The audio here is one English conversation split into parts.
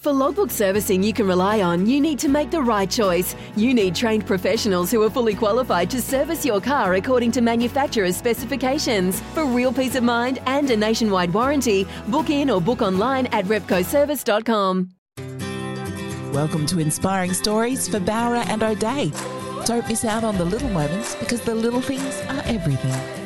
For logbook servicing you can rely on, you need to make the right choice. You need trained professionals who are fully qualified to service your car according to manufacturer's specifications. For real peace of mind and a nationwide warranty, book in or book online at repcoservice.com. Welcome to Inspiring Stories for Bowra and O'Dea. Don't miss out on the little moments because the little things are everything.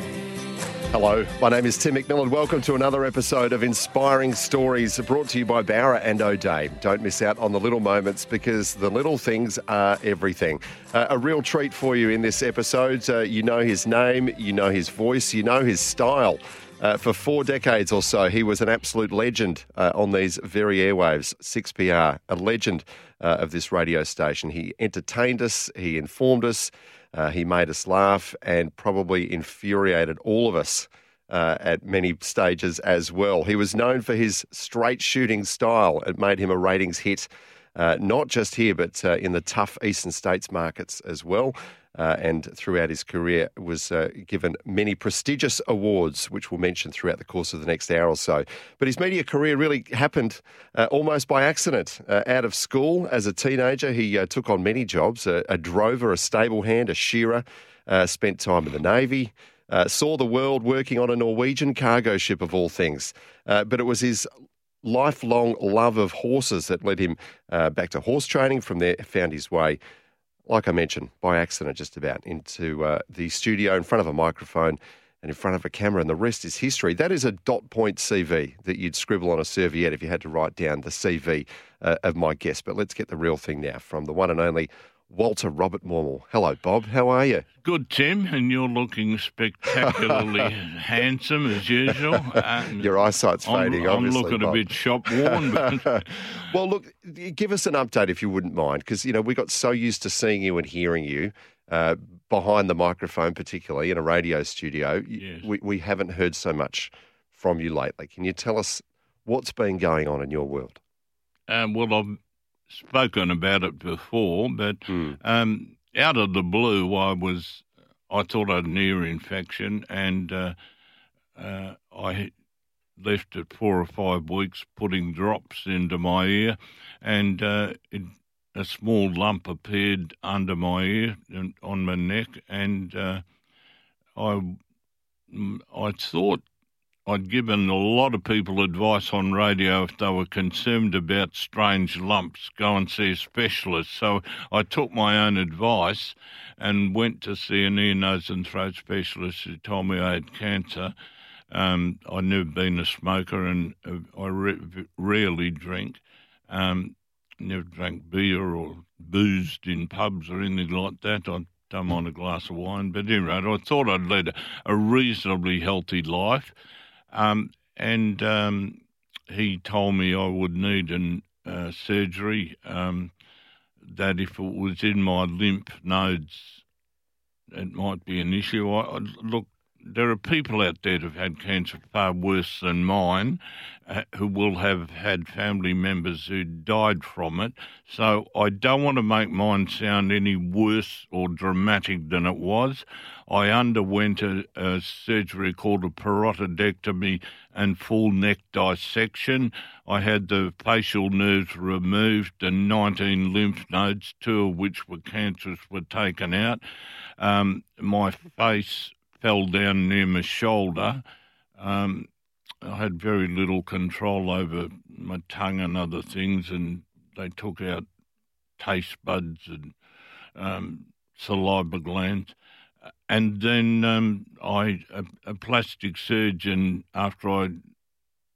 Hello, my name is Tim McMillan. Welcome to another episode of Inspiring Stories brought to you by Bowra and O'Dea. Don't miss out on the little moments because the little things are everything. Uh, a real treat for you in this episode. Uh, you know his name, you know his voice, you know his style. Uh, for four decades or so, he was an absolute legend uh, on these very airwaves, 6PR, a legend uh, of this radio station. He entertained us, he informed us, uh, he made us laugh and probably infuriated all of us uh, at many stages as well. He was known for his straight shooting style. It made him a ratings hit, uh, not just here, but uh, in the tough eastern states markets as well uh, and throughout his career was uh, given many prestigious awards, which we'll mention throughout the course of the next hour or so. But his media career really happened uh, almost by accident. Uh, out of school as a teenager, he uh, took on many jobs a, a, drover, a stable hand, a shearer, uh, spent time in the Navy. saw the world working on a Norwegian cargo ship of all things. but it was his lifelong love of horses that led him back to horse training. From there, found his way like I mentioned, by accident just about, into uh, the studio in front of a microphone and in front of a camera, and the rest is history. That is a dot point CV that you'd scribble on a serviette if you had to write down the CV uh, of my guest. But let's get the real thing now from the one and only Walter Robert Maumill. Hello, Bob. How are you? Good, Tim, and you're looking spectacularly handsome as usual. Um, Your eyesight's fading, I'm, obviously. I'm looking Bob. a bit shop worn. But... well, look, give us an update if you wouldn't mind, because you know we got so used to seeing you and hearing you. Uh, behind the microphone, particularly in a radio studio, yes. we, we haven't heard so much from you lately. Can you tell us what's been going on in your world? Um, well, I've spoken about it before, but mm. um, out of the blue, I was I thought I had an ear infection, and uh, uh, I left it four or five weeks putting drops into my ear, and uh, it, a small lump appeared under my ear and on my neck, and uh, I I thought I'd given a lot of people advice on radio if they were concerned about strange lumps, go and see a specialist. So I took my own advice and went to see an ear, nose, and throat specialist who told me I had cancer. Um, I'd never been a smoker and uh, I re- rarely drink. Um, never drank beer or boozed in pubs or anything like that. I don't mind a glass of wine, but anyway, I thought I'd led a reasonably healthy life. Um, and um, he told me I would need an uh, surgery. Um, that if it was in my lymph nodes, it might be an issue. I, I, look, there are people out there who've had cancer far worse than mine, uh, who will have had family members who died from it. So I don't want to make mine sound any worse or dramatic than it was. I underwent a, a surgery called a parotidectomy and full neck dissection. I had the facial nerves removed and 19 lymph nodes, two of which were cancerous, were taken out. Um, my face fell down near my shoulder. Um, I had very little control over my tongue and other things, and they took out taste buds and um, saliva glands. And then um, I, a, a, plastic surgeon, after I,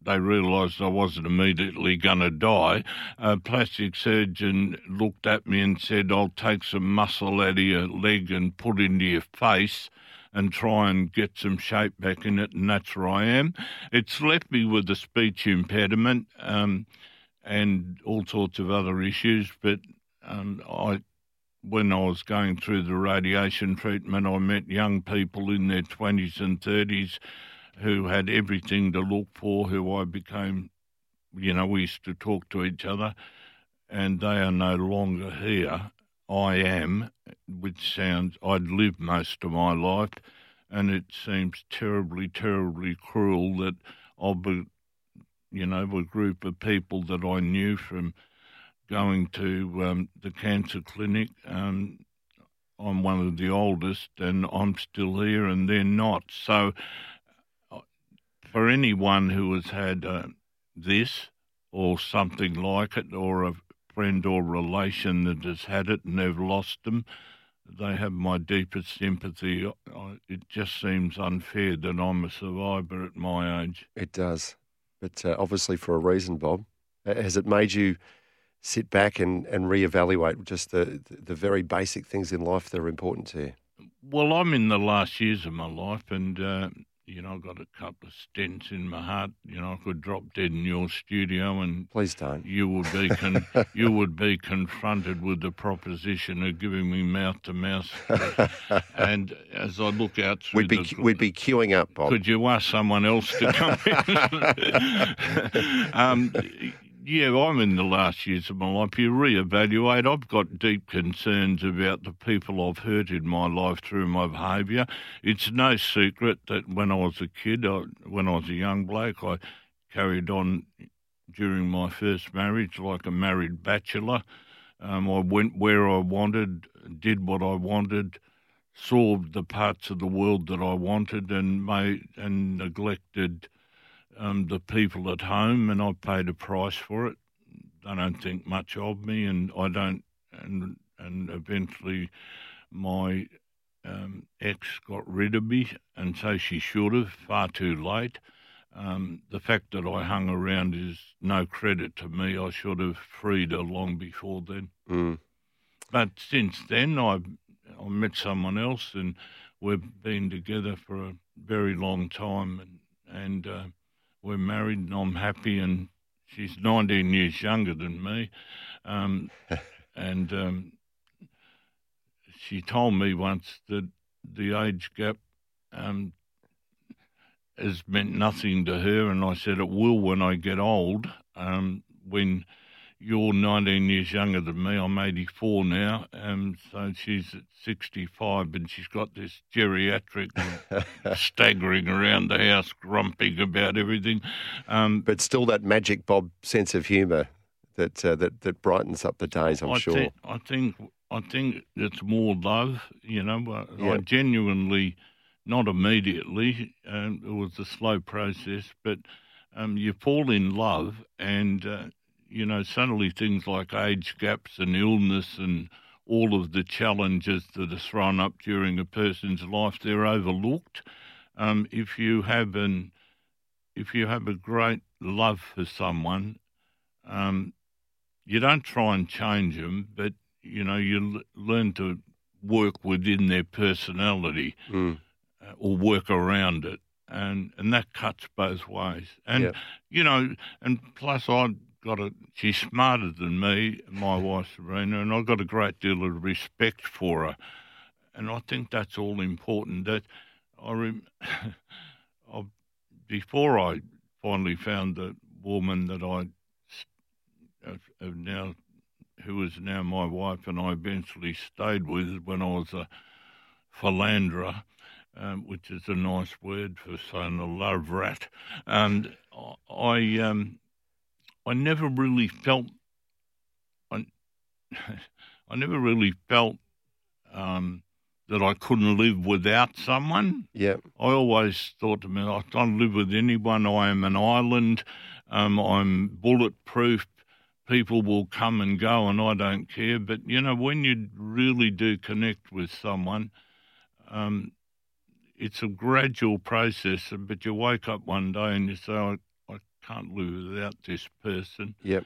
they realised I wasn't immediately going to die. A plastic surgeon looked at me and said, "I'll take some muscle out of your leg and put into your face." And try and get some shape back in it, and that's where I am. It's left me with a speech impediment, um, and all sorts of other issues. But um, I, when I was going through the radiation treatment, I met young people in their twenties and thirties who had everything to look for. Who I became, you know, we used to talk to each other, and they are no longer here. I am, which sounds I'd lived most of my life, and it seems terribly, terribly cruel that I'll be, you know, a group of people that I knew from going to um, the cancer clinic. Um, I'm one of the oldest, and I'm still here, and they're not. So, uh, for anyone who has had uh, this or something like it, or a friend or relation that has had it and they've lost them, they have my deepest sympathy. It just seems unfair that I'm a survivor at my age. It does. But uh, obviously for a reason, Bob. Has it made you sit back and, and reevaluate just the, the very basic things in life that are important to you? Well, I'm in the last years of my life, and uh, you know, I've got a couple of stents in my heart. You know, I could drop dead in your studio, and please don't. You would be con- you would be confronted with the proposition of giving me mouth to mouth. and as I look out through, we'd be the, we'd be queuing up. Bob. Could you ask someone else to come in? um, yeah, I'm in the last years of my life. You reevaluate. I've got deep concerns about the people I've hurt in my life through my behaviour. It's no secret that when I was a kid, I, when I was a young bloke, I carried on during my first marriage like a married bachelor. Um, I went where I wanted, did what I wanted, saw the parts of the world that I wanted, and made and neglected um, the people at home, and I paid a price for it. They don't think much of me, and I don't. And and eventually, my um, ex got rid of me, and so she should have. Far too late. Um, the fact that I hung around is no credit to me. I should have freed her long before then. Mm. But since then, I I met someone else, and we've been together for a very long time, and and. Uh, we're married and I'm happy, and she's 19 years younger than me. Um, and um, she told me once that the age gap um, has meant nothing to her, and I said it will when I get old. Um, when you're 19 years younger than me. I'm 84 now, and so she's at 65, and she's got this geriatric staggering around the house, grumping about everything. Um, but still, that magic Bob sense of humour that uh, that that brightens up the days. I'm I sure. Th- I think I think it's more love. You know, I genuinely, not immediately. Um, it was a slow process, but. Um, you fall in love, and uh, you know, suddenly things like age gaps and illness and all of the challenges that are thrown up during a person's life, they're overlooked. Um, if you have an, if you have a great love for someone, um, you don't try and change them, but you know you l- learn to work within their personality mm. uh, or work around it, and and that cuts both ways. And yep. you know, and plus I got a. She's smarter than me, my wife Sabrina, and I've got a great deal of respect for her, and I think that's all important. That I, rem, I before I finally found the woman that I have now, who is now my wife, and I eventually stayed with when I was a philanderer. Um, which is a nice word for saying a love rat. And I, um, I never really felt I, I never really felt um, that I couldn't live without someone. Yeah. I always thought to me, I can't live with anyone. I am an island. Um, I'm bulletproof. People will come and go, and I don't care. But you know, when you really do connect with someone, um, it's a gradual process. But you wake up one day and you say, can't live without this person. Yep.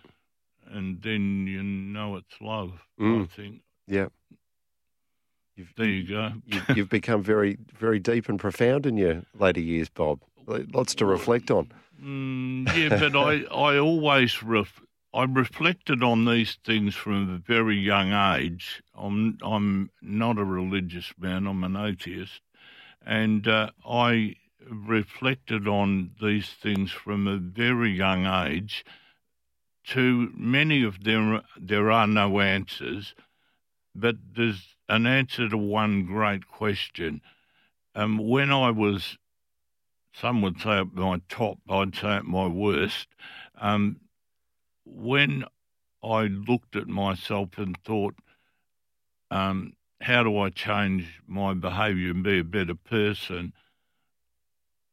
And then you know it's love. Mm. I think. Yep. You've, there you go. You've, you've become very, very deep and profound in your later years, Bob. Lots to reflect on. Mm, yeah, but I, I always ref, I reflected on these things from a very young age. I'm I'm not a religious man. I'm an atheist, and uh, I reflected on these things from a very young age. To many of them, there are no answers, but there's an answer to one great question. Um, when I was, some would say at my top, I'd say at my worst. Um, when I looked at myself and thought, um, how do I change my behaviour and be a better person?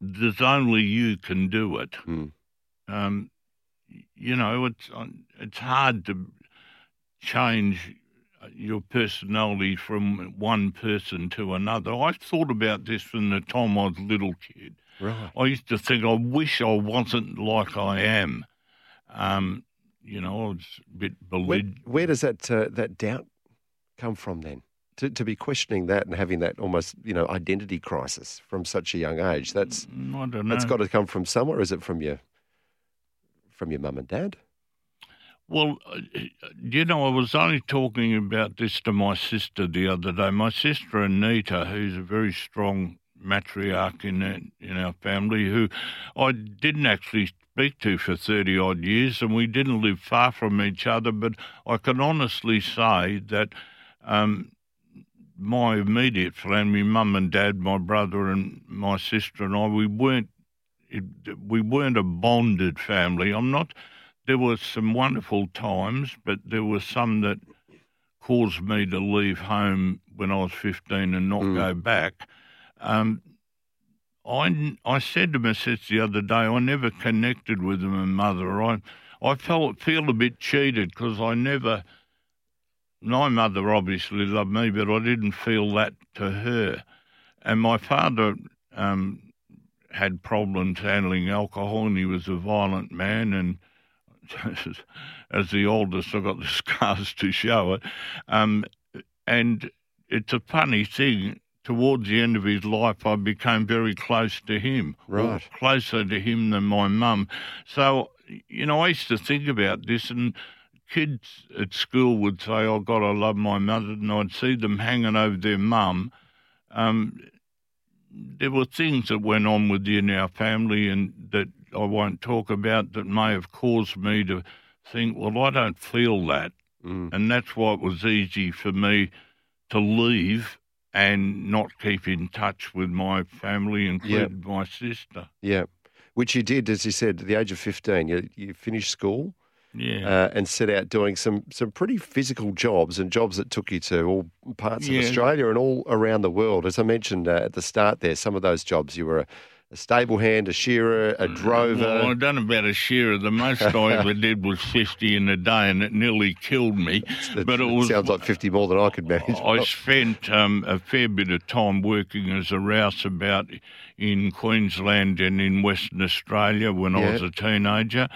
There's only you can do it. Mm. Um, you know, it's it's hard to change your personality from one person to another. I thought about this from the time I was a little kid. Right. I used to think, I wish I wasn't like I am. Um, you know, I was a bit Where, where does that uh, that doubt come from then? To, to be questioning that and having that almost you know identity crisis from such a young age. That's Mm, I don't know. that's got to come from somewhere. Is it from your from your mum and dad? Well, uh, you know, I was only talking about this to my sister the other day. My sister Anita, who's a very strong matriarch in our, in our family, who I didn't actually speak to for 30 odd years, and we didn't live far from each other, but I can honestly say that um, my immediate family, mum and dad, my brother and my sister and I, we weren't it, we weren't a bonded family. I'm not. There were some wonderful times, but there were some that caused me to leave home when I was 15 and not Mm. go back. Um, I, I said to my sister the other day, I never connected with my mother. I, I felt feel a bit cheated because I never. My mother obviously loved me, but I didn't feel that to her. And my father um, had problems handling alcohol, and he was a violent man. And as the oldest, I got the scars to show it. Um, and it's a funny thing. Towards the end of his life, I became very close to him, Right. closer to him than my mum. So, you know, I used to think about this, and kids at school would say, "Oh God, I love my mother," and I'd see them hanging over their mum. Um, there were things that went on within our family, and that I won't talk about, that may have caused me to think, "Well, I don't feel that," Mm. and that's why it was easy for me to leave and not keep in touch with my family, including my sister. Yeah, which you did, as you said, at the age of fifteen. You you finished school. Yeah. uh, and set out doing some some pretty physical jobs and jobs that took you to all parts Yeah. of Australia and all around the world. As I mentioned uh, at the start, there some of those jobs you were a, a stable hand, a shearer, a drover. Well, I done about a shearer. The most I ever did was 50 in a day, and it nearly killed me. It but it was sounds like fifty more than I could manage. I spent um, a fair bit of time working as a rouseabout in Queensland and in Western Australia when I was a teenager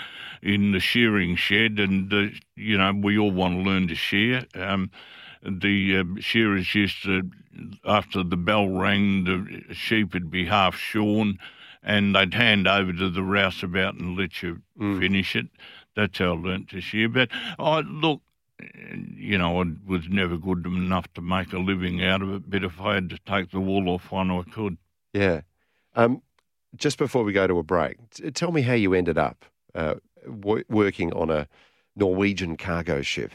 in the shearing shed. And, uh, you know, we all want to learn to shear. Um, the uh, shearers used to, after the bell rang, the sheep would be half shorn and they'd hand over to the rouseabout and let you finish it. That's how I learnt to shear. But I look, you know, I was never good enough to make a living out of it. But if I had to take the wool off one, I could. yeah. Um, just before we go to a break, t- tell me how you ended up uh, w- working on a Norwegian cargo ship.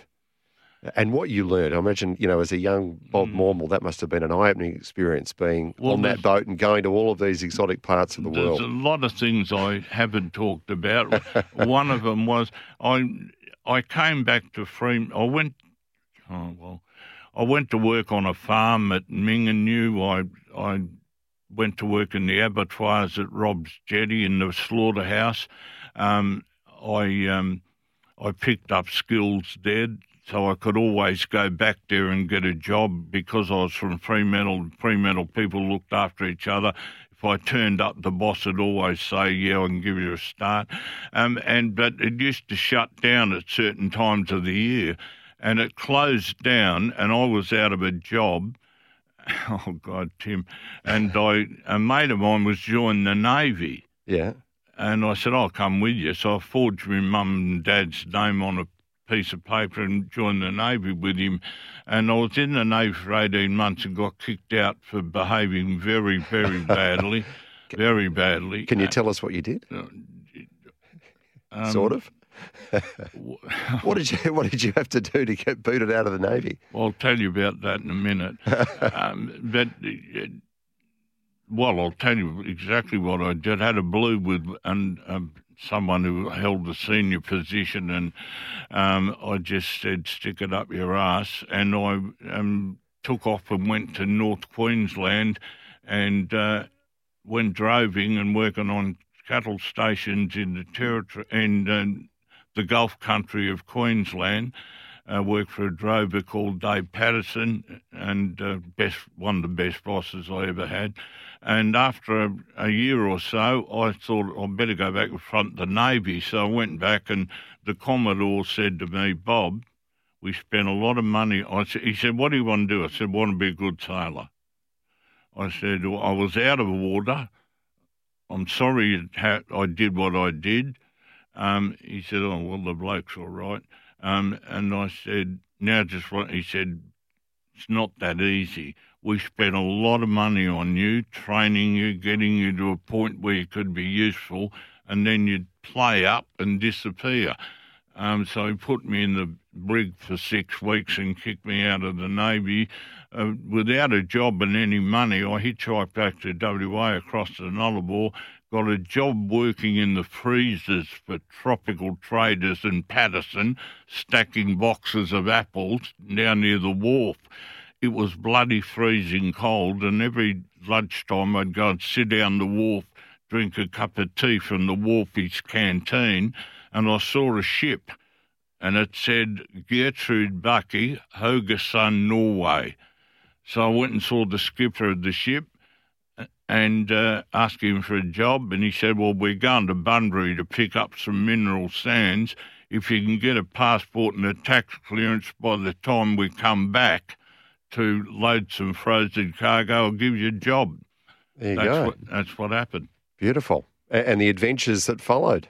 And what you learned, I imagine, you know, as a young Bob Maumill, that must have been an eye-opening experience being Well, on that boat and going to all of these exotic parts of the There's world. a lot of things I haven't talked about. One of them was I I came back to Free. I went. Oh well, I went to work on a farm at Mingenew. I I went to work in the abattoirs at Robb's Jetty in the slaughterhouse. Um, I um, I picked up skills there, so I could always go back there and get a job because I was from Fremantle. Fremantle people looked after each other. If I turned up, the boss would always say, "Yeah, I can give you a start." Um, and but it used to shut down at certain times of the year, and it closed down, and I was out of a job. Oh God, Tim! And I, a mate of mine was joining the navy, Yeah. and I said, I'll come with you. So I forged my mum and dad's name on a piece of paper and joined the Navy with him. And I was in the Navy for 18 months and got kicked out for behaving very, very badly. very badly. Can you tell us what you did? Uh, Um, sort of. what did you What did you have to do to get booted out of the navy? Well, I'll tell you about that in a minute. um, but uh, well, I'll tell you exactly what I did. I had a blue with and um, someone who held a senior position, and um, I just said, "Stick it up your ass," and I um, took off and went to North Queensland, and uh, went droving and working on cattle stations in the territory in uh, the Gulf country of Queensland. I worked for a drover called Dave Patterson, and uh, best one of the best bosses I ever had. And after a, a, year or so, I thought I'd better go back and front the Navy. So I went back, and the Commodore said to me, Bob, we spent a lot of money. I said, he said, What do you want to do? I said, want to be a good sailor. I said, well, I was out of water. I'm sorry I did what I did. Um, he said, Oh, well, the bloke's all right. Um, and I said, Now just what he said, it's not that easy. We spent a lot of money on you, training you, getting you to a point where you could be useful, and then you'd play up and disappear. Um, so he put me in the brig for six weeks and kicked me out of the Navy. Uh, without a job and any money, I hitchhiked back to WA across the Nullarbor, got a job working in the freezers for tropical traders in Patterson, stacking boxes of apples down near the wharf. It was bloody freezing cold, and every lunchtime I'd go and sit down the wharf, drink a cup of tea from the wharfies canteen, and I saw a ship, and it said Gertrude Bucky, Haugesund, Norway. So I went and saw the skipper of the ship and uh, asked him for a job, and he said, "Well, we're going to Bunbury to pick up some mineral sands. If you can get a passport and a tax clearance by the time we come back to load some frozen cargo, I'll give you a job." There you that's go. What, that's what happened. Beautiful, and the adventures that followed.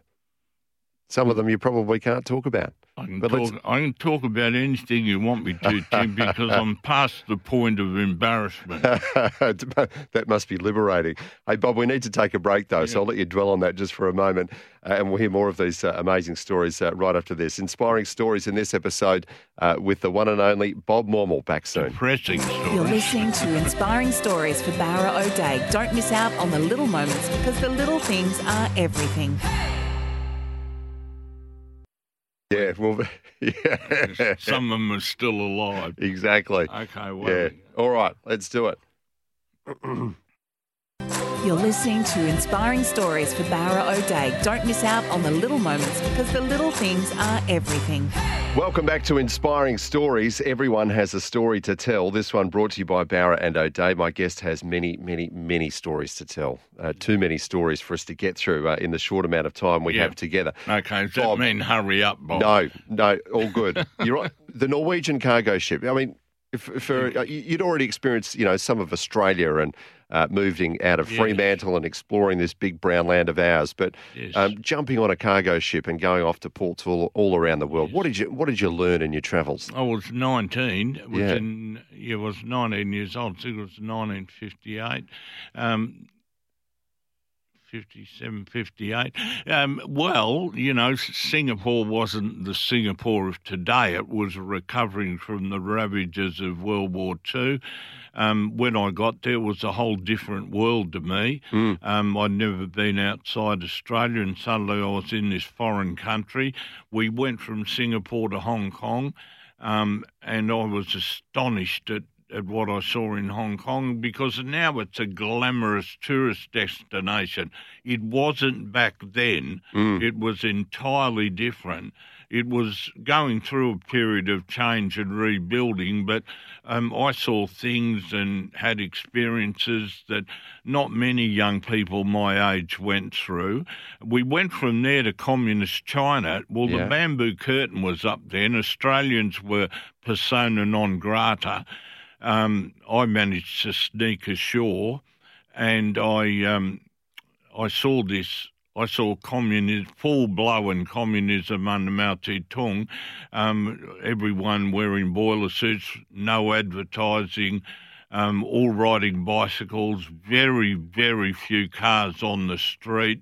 Some of mm. them you probably can't talk about. I can, talk, I can talk about anything you want me to, Tim, because I'm past the point of embarrassment. that must be liberating. Hey, Bob, we need to take a break, though, yeah. so I'll let you dwell on that just for a moment. Uh, and we'll hear more of these uh, amazing stories uh, right after this. Inspiring stories in this episode uh, with the one and only Bob Maumill. Back soon. Depressing stories. You're listening to Inspiring Stories for Bowra O'Dea. Don't miss out on the little moments because the little things are everything. Yeah, well, yeah. Some of them are still alive. Exactly. Okay, well. Yeah. All right, let's do it. You're listening to Inspiring Stories for Bowra O'Dea. Don't miss out on the little moments because the little things are everything. Welcome back to Inspiring Stories. Everyone has a story to tell. This one brought to you by Bowra and O'Dea. My guest has many, many, many stories to tell. Uh, too many stories for us to get through uh, in the short amount of time we Yeah. have together. Okay, does that Bob. mean hurry up, Bob? No, no, all good. You're right. The Norwegian cargo ship. I mean, if, for uh, you'd already experienced, you know, some of Australia and uh, moving out of Yes. Fremantle and exploring this big brown land of ours, but Yes. um, jumping on a cargo ship and going off to ports all, all around the world. What did you What did you learn in your travels? I was 19. It was Yeah. in, yeah, I was 19 years old. Think it was 1958. Um, 57, 58. Um, well, you know, Singapore wasn't the Singapore of today. It was recovering from the ravages of World War II. Um, when I got there, it was a whole different world to me. Um, I'd never been outside Australia, and suddenly I was in this foreign country. We went from Singapore to Hong Kong, um, and I was astonished at at what I saw in Hong Kong because now it's a glamorous tourist destination. It wasn't back then. It was entirely different. It was going through a period of change and rebuilding, but um, I saw things and had experiences that not many young people my age went through. We went from there to communist China. Well, Yeah. the bamboo curtain was up then. Australians were persona non grata um, I managed to sneak ashore, and I um, I saw this. I saw communism, full blown communism under Mao Zedong. Um, everyone wearing boiler suits, no advertising, um, all riding bicycles, very, very few cars on the street.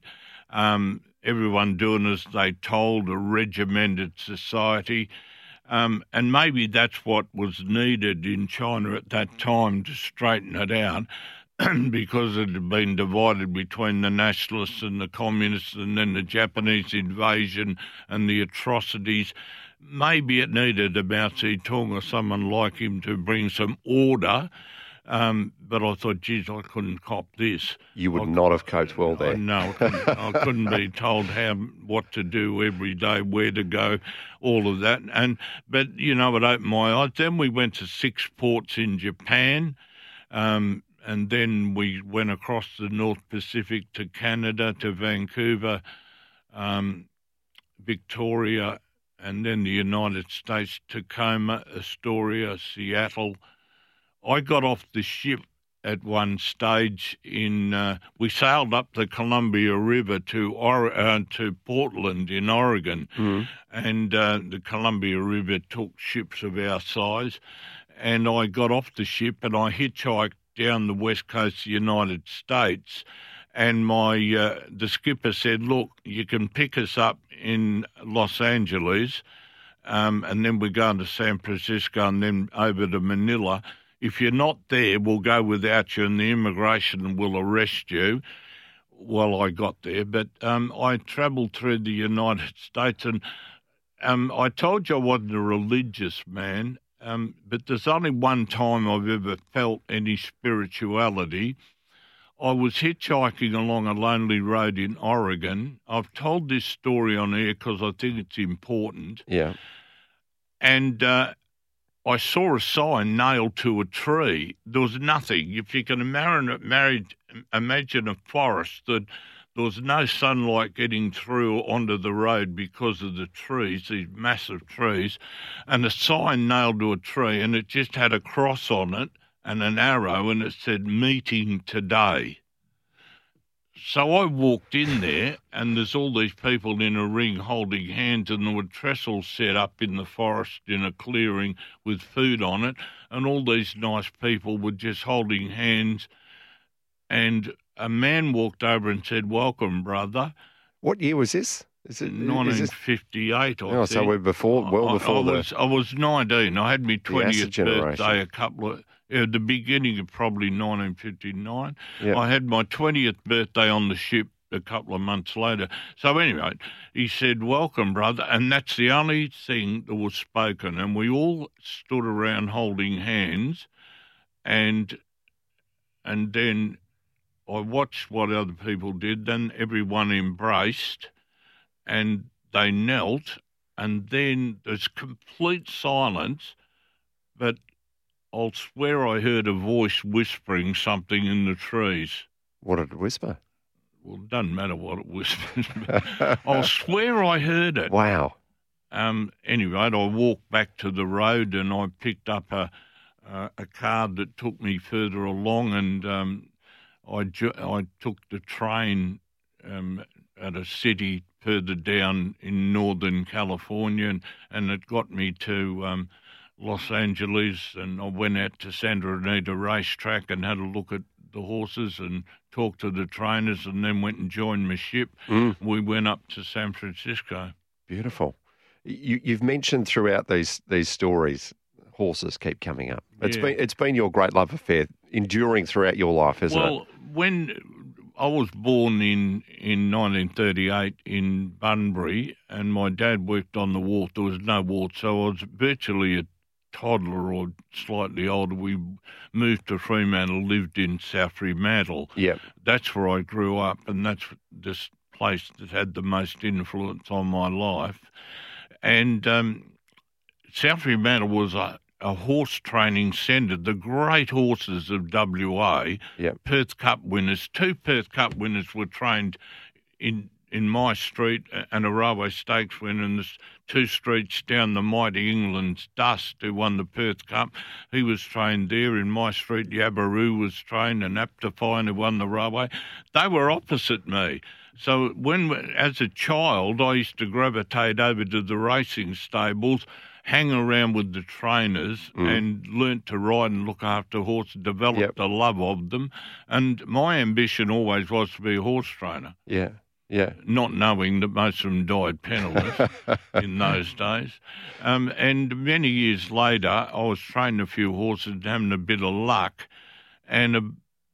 Um, everyone doing as they told, a regimented society. Um, and maybe that's what was needed in China at that time to straighten it out. because it had been divided between the nationalists and the communists, and then the Japanese invasion and the atrocities. Maybe it needed a Mao Zedong or someone like him to bring some order. Um, but I thought, geez, I couldn't cop this. You would I, not have coped well there. no, I couldn't, I couldn't be told how what to do every day, where to go, all of that. And but you know, it opened my eyes. Then we went to six ports in Japan. Um, and then we went across the North Pacific to Canada, to Vancouver, um, Victoria, and then the United States, Tacoma, Astoria, Seattle. I got off the ship at one stage in uh, we sailed up the Columbia River to or- uh, to Portland in Oregon, Mm. and uh, the Columbia River took ships of our size, and I got off the ship and I hitchhiked down the west coast of the United States, and my uh, the skipper said, "Look, you can pick us up in Los Angeles." Um, and then we're going to San Francisco and then over to Manila. If you're not there, we'll go without you, and the immigration will arrest you. Well, I got there, but um, I travelled through the United States, and um, I told you I wasn't a religious man, um, but there's only one time I've ever felt any spirituality. I was hitchhiking along a lonely road in Oregon. I've told this story on air because I think it's important Yeah. and uh, I saw a sign nailed to a tree. There was nothing. If you can imagine, imagine a forest that there was no sunlight getting through onto the road because of the trees, these massive trees, and a sign nailed to a tree, and it just had a cross on it and an arrow, and it said "Meeting today." So I walked in there, and there's all these people in a ring holding hands, and there were trestles set up in the forest in a clearing with food on it, and all these nice people were just holding hands. And a man walked over and said, "Welcome, brother." What year was this? Is it this 1958, I oh, so we're before, well I- before I, the. was, I was 19. I had my 20th generation. birthday a couple of at the beginning of probably 1959. Yeah. I had my 20th birthday on the ship a couple of months later. So anyway, he said, "Welcome, brother," and that's the only thing that was spoken. And we all stood around holding hands, and and then I watched what other people did. Then everyone embraced, and they knelt, and then there's complete silence, but I'll swear I heard a voice whispering something in the trees. What did it whisper? Well, it doesn't matter what it whispers. I'll swear I heard it. Wow. Um, anyway, I walked back to the road and I picked up a a, a card that took me further along, and um, I ju- I took the train um, at a city further down in northern California, and, and it got me to. Um, Los Angeles, and I went out to Santa Anita racetrack and had a look at the horses and talked to the trainers, and then went and joined my ship. Mm. We went up to San Francisco. Beautiful. You, you've mentioned throughout these these stories, horses keep coming up. It's Yeah. been it's been your great love affair, enduring throughout your life, isn't well, it? Well, when I was born in in 1938 in Bunbury, and my dad worked on the wharf. There was no wharf, so I was virtually a toddler or slightly older. We moved to Fremantle, lived in South Fremantle. Yeah. That's where I grew up, and that's this place that had the most influence on my life. And um, South Fremantle was a, a horse training centre. The great horses of WA, Yep. Perth Cup winners, two Perth Cup winners were trained in in my street, and a railway stakes winner, and there's two streets down the mighty England's Dust, who won the Perth Cup. He was trained there. In my street, Yabaroo was trained, and Aptifine, who won the railway. They were opposite me. So when, as a child, I used to gravitate over to the racing stables, hang around with the trainers, mm. and learnt to ride and look after horses. Developed Yep. a love of them, and my ambition always was to be a horse trainer. Yeah. Yeah. Not knowing that most of them died penniless in those days. Um, and many years later, I was training a few horses and having a bit of luck. And a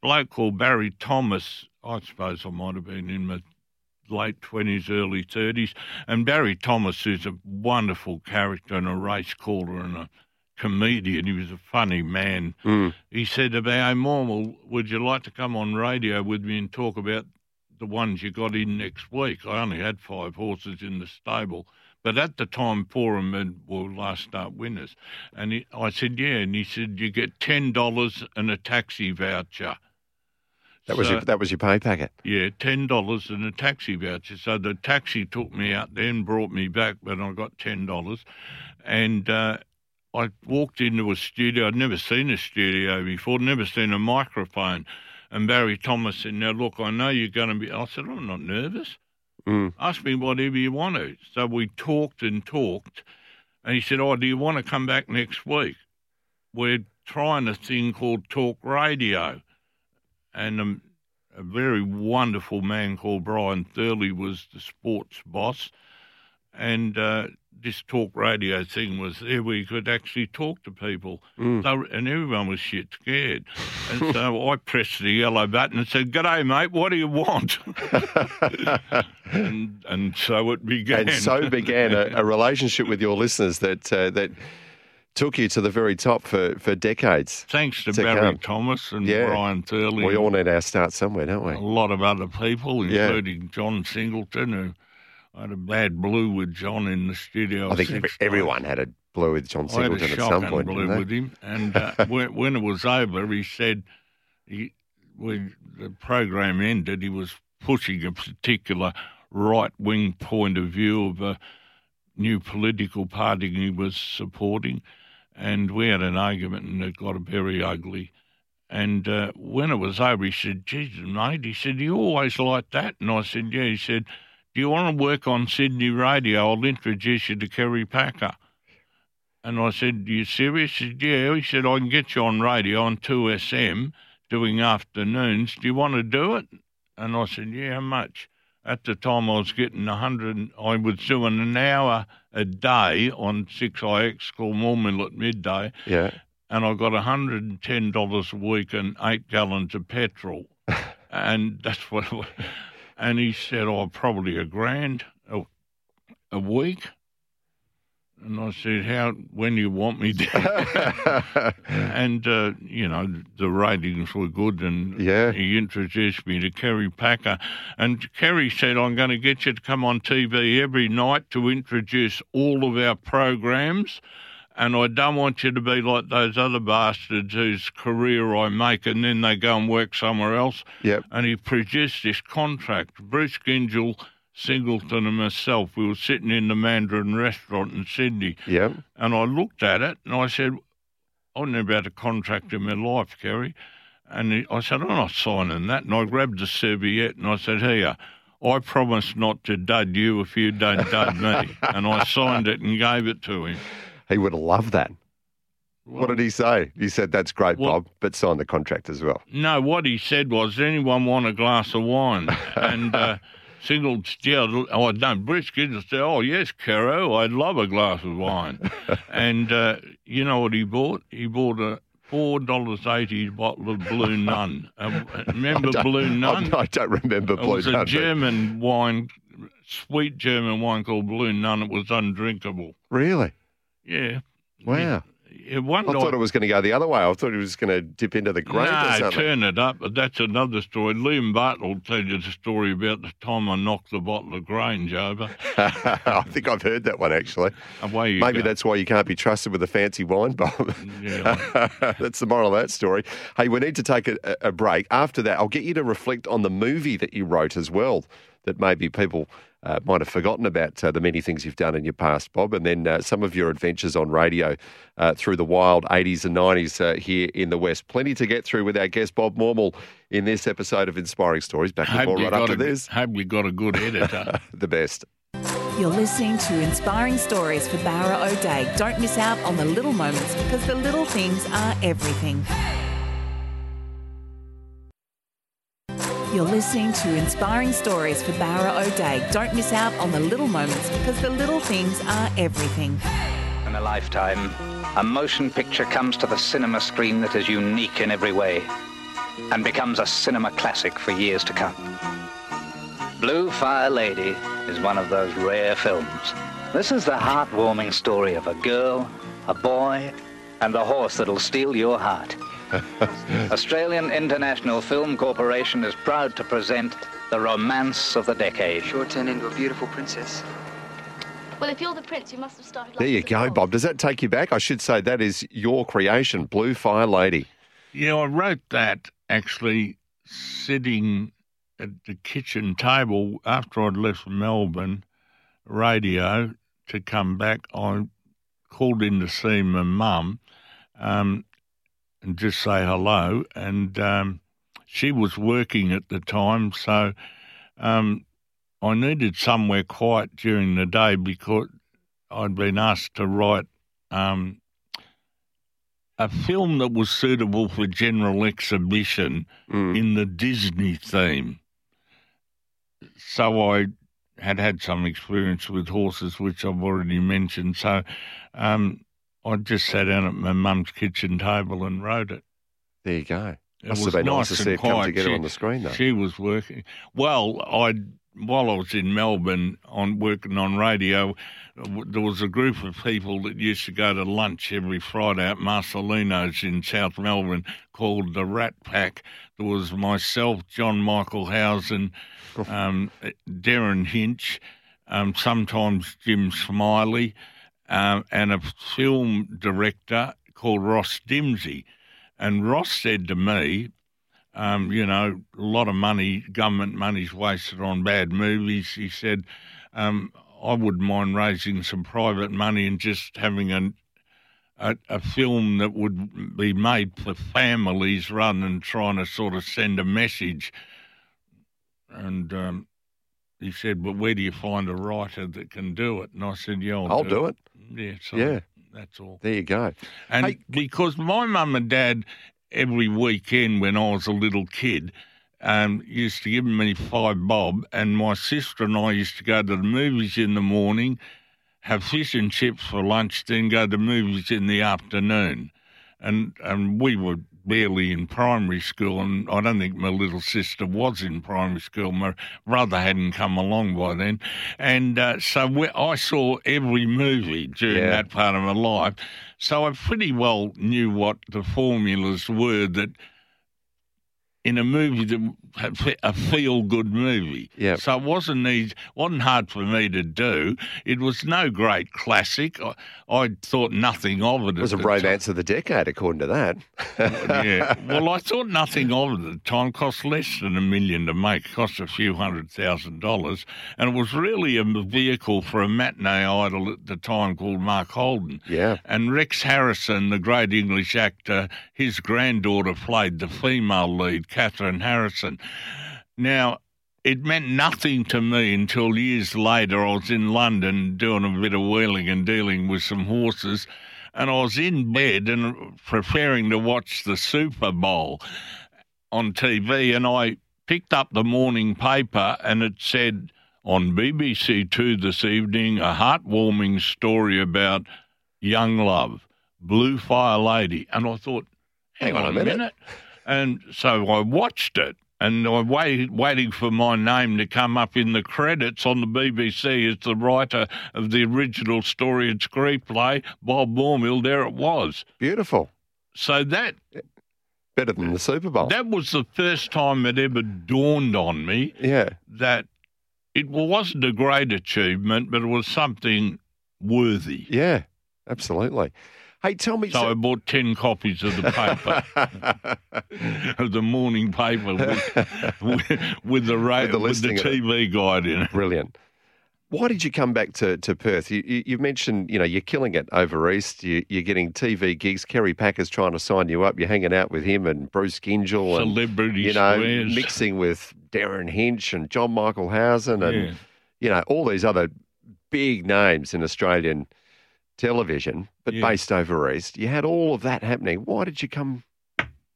bloke called Barry Thomas, I suppose I might have been in my late 20s, early 30s. And Barry Thomas is a wonderful character and a race caller and a comedian. He was a funny man. He said to me, Hey, Maumill, would you like to come on radio with me and talk about the ones you got in next week? I only had five horses in the stable. But at the time, four of them were last start winners. And he, I said, yeah. And he said, you get $10 and a taxi voucher. That was So- your, that was your pay packet. yeah, ten dollars and a taxi voucher. So the taxi took me out there and brought me back, but I got ten dollars. And uh, I walked into a studio. I'd never seen a studio before, never seen a microphone. And Barry Thomas said, "Now look, I know you're going to be." I said, "I'm not nervous. Mm. Ask me whatever you want to." So we talked and talked, and he said, "Oh, do you want to come back next week? We're trying a thing called talk radio." and um, a very wonderful man called Brian Thurley was the sports boss, and uh, this talk radio thing was there where you could actually talk to people, so, and everyone was shit scared, and so I pressed the yellow button and said, "G'day, mate. What do you want?" and and so it began. And so began a, a relationship with your listeners that uh, that took you to the very top for, for decades. Thanks to to Barry come. Thomas and Yeah. Brian Thurley. We all need our start somewhere, don't we? a lot of other people, Yeah. including John Singleton, who I had a bad blue with John in the studio. I think every, everyone had a blue with John I had a Singleton at some point. blue with him, and uh, when, when it was over, he said, he, when the program ended, he was pushing a particular right wing point of view of a new political party he was supporting, and we had an argument, and it got very ugly. And uh, when it was over, he said, Jesus, mate, he said, you always like that? And I said, yeah. He said, do you want to work on Sydney radio? I'll introduce you to Kerry Packer. And I said, you serious? He said, yeah. He said, I can get you on radio on 2SM doing afternoons. Do you want to do it? And I said, yeah, how much? At the time, I was getting a hundred. I was doing an hour a day on 6IX called Maumill at midday Yeah. and I got hundred and ten dollars a week and eight gallons of petrol, and that's what. And he said, "Oh, probably a grand a, a week." And I said, "How? When you want me to?" and uh, you know, the ratings were good, and Yeah. he introduced me to Kerry Packer, and Kerry said, "I'm going to get you to come on TV every night to introduce all of our programs." And I don't want you to be like those other bastards whose career I make and then they go and work somewhere else. Yep. And he produced this contract. Bruce Gyngell, Singleton, and myself, we were sitting in the Mandarin restaurant in Sydney. Yep. And I looked at it and I said, I've never had a contract in my life, Kerry. And he, I said, I'm not signing that. And I grabbed the serviette and I said, Here, I promise not to dud you if you don't dud me. and I signed it and gave it to him. He would have loved that. what did he say? He said, That's great, Well- Bob, but sign the contract as well. No, what he said was, "Does anyone want a glass of wine?" and uh, Singleton, yeah, oh, no, Bruce Giddens said, "Oh yes, Caro, I'd love a glass of wine." and uh, you know what he bought? He bought a four dollars eighty bottle of Blue Nun. Uh, remember Blue Nun? I, I don't remember Blue Nun. It was a Nun, but- German wine, sweet German wine called Blue Nun. It was undrinkable. Really? Yeah. Wow. Yeah, one I thought it was going to go the other way. I thought he was going to dip into the grape or no, something. turn it up. But that's another story. Liam Bartlett will tell you the story about the time I knocked the bottle of Grange over. I think I've heard that one actually. Away Maybe go. that's why you can't be trusted with a fancy wine, Bob. Yeah. that's the moral of that story. Hey, we need to take a, a break. After that, I'll get you to reflect on the movie that you wrote as well, that maybe people uh, might have forgotten about uh, the many things you've done in your past, Bob, and then uh, some of your adventures on radio uh, through the wild 80s and 90s uh, here in the West. Plenty to get through with our guest, Bob Maumill, in this episode of Inspiring Stories. Back with more you right after a, this. Hope you got a good editor. the best. You're listening to Inspiring Stories for Bowra O'Dea. Don't miss out on the little moments because the little things are everything. You're listening to Inspiring Stories for Bowra O'Dea. Don't miss out on the little moments because the little things are everything. In a lifetime, a motion picture comes to the cinema screen that is unique in every way and becomes a cinema classic for years to come. Blue Fire Lady is one of those rare films. This is the heartwarming story of a girl, a boy, and the horse that'll steal your heart. Australian International Film Corporation is proud to present the romance of the decade. Sure turned into a beautiful princess. Well, if you're the prince, you must have started. There you go, doll. Bob. Does that take you back? I should say that is your creation, Blue Fire Lady. Yeah, I wrote that actually sitting at the kitchen table after I'd left Melbourne radio to come back. I called in to see my mum um, and just say hello. And um, she was working at the time, so um, I needed somewhere quiet during the day because I'd been asked to write. Um, a film that was suitable for general exhibition Mm. in the Disney theme. So I had had some experience with horses, which I've already mentioned. So um, I just sat down at my mum's kitchen table and wrote it. There you go. It Must was have been nice to see it come together She- on the screen, though. She was working. Well, I while I was in Melbourne on working on radio, there was a group of people that used to go to lunch every Friday at Marcelino's in South Melbourne called the Rat Pack. There was myself, John-Michael Howson, um, Derryn Hinch, um, sometimes Jim Smiley, um, and a film director called Ross Dimsey. And Ross said to me, um, you know, a lot of money, government money's wasted on bad movies. He said, um, I wouldn't mind raising some private money and just having an, a, a film that would be made for families rather than trying to sort of send a message. And um, he said, but where do you find a writer that can do it? And I said, yeah, I'll, I'll do it. Yeah, so Yeah. that's all. There you go. And Hey- because my mum and dad, every weekend when I was a little kid, um, used to give me five bob, and my sister and I used to go to the movies in the morning, have fish and chips for lunch, then go to the movies in the afternoon. And and we were barely in primary school, and I don't think my little sister was in primary school. My brother hadn't come along by then, and uh, so we, I saw every movie during Yeah. that part of my life. So I pretty well knew what the formulas were that in a movie that a feel good movie. Yep. So it wasn't easy, wasn't hard for me to do. It was no great classic. I, I thought nothing of it. It was a the time. romance of the decade, according to that. yeah. Well, I thought nothing of it at the time. Cost less than a million to make. Cost a few hundred thousand dollars, and it was really a vehicle for a matinee idol at the time called Mark Holden. Yeah. And Rex Harrison, the great English actor, his granddaughter played the female lead, Cathryn Harrison. Now. It meant nothing to me until years later. I was in London doing a bit of wheeling and dealing with some horses, and I was in bed and preparing to watch the Super Bowl on TV, and I picked up the morning paper, and it said on BBC Two this evening a heartwarming story about young love, Blue Fire Lady, and I thought, hang, on, a minute. and so I watched it. And I waited, waiting for my name to come up in the credits on the BBC as the writer of the original story and screenplay, Bob Maumill. There it was. Beautiful. So that Better than the Super Bowl. that was the first time it ever dawned on me yeah. that it wasn't a great achievement, but it was something worthy. Yeah. Absolutely. Hey, tell me. So I bought 10 copies of the paper, of the morning paper with, with, with the, ra- With the with the. TV guide in it. Brilliant. Why did you come back to, to Perth? You, you, you've mentioned, you know, you're killing it over east. You, you're getting TV gigs. Kerry Packer's trying to sign you up. You're hanging out with him and Bruce Gyngell and you know squares. mixing with Derryn Hinch and John-Michael Howson and Yeah. you know all these other big names in Australian television, but Yeah. based over east. You had all of that happening. Why did you come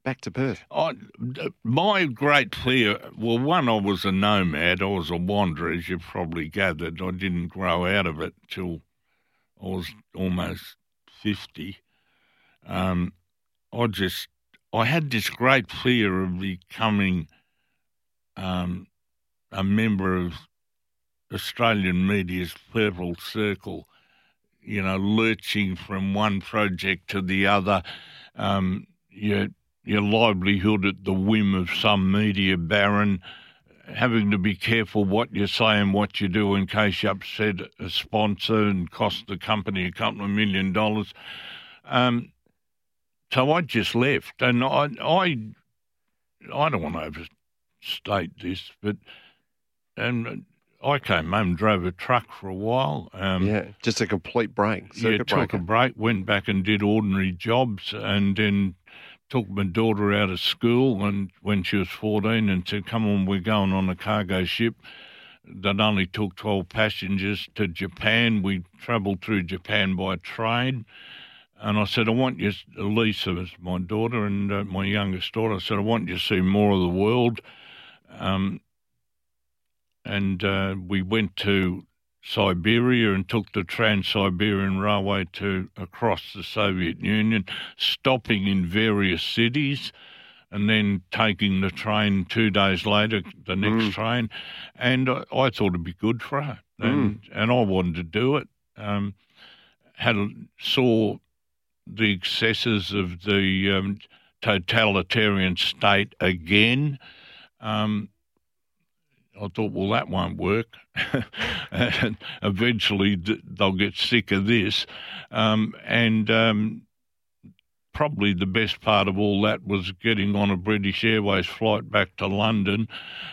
back to Perth? I, my great fear, well, one, I was a nomad. I was a wanderer, as you probably gathered. I didn't grow out of it till I was almost 50. Um, I just, I had this great fear of becoming um, a member of Australian media's purple circle, you know, lurching from one project to the other. Um, your, your livelihood at the whim of some media baron, having to be careful what you say and what you do in case you upset a sponsor and cost the company a couple of million dollars. Um, so I just left, and I, I, I don't want to overstate this, but and I came home, drove a truck for a while. Um, yeah, just a complete break. yeah, took breaker. a break, went back and did ordinary jobs, and then took my daughter out of school and when she was 14 and said, come on, we're going on a cargo ship that only took 12 passengers to Japan. We travelled through Japan by train. And I said, I want you, Lisa was my daughter and uh, my youngest daughter, I said, I want you to see more of the world. Um, and uh, we went to Siberia and took the Trans-Siberian Railway to across the Soviet Union, stopping in various cities, and then taking the train two days later, the next train. And I, I thought it'd be good for her, and and I wanted to do it. Um, had saw the excesses of the um, totalitarian state again. Um, I thought, well, that won't work. and eventually they'll get sick of this. Um, and um, probably the best part of all that was getting on a British Airways flight back to London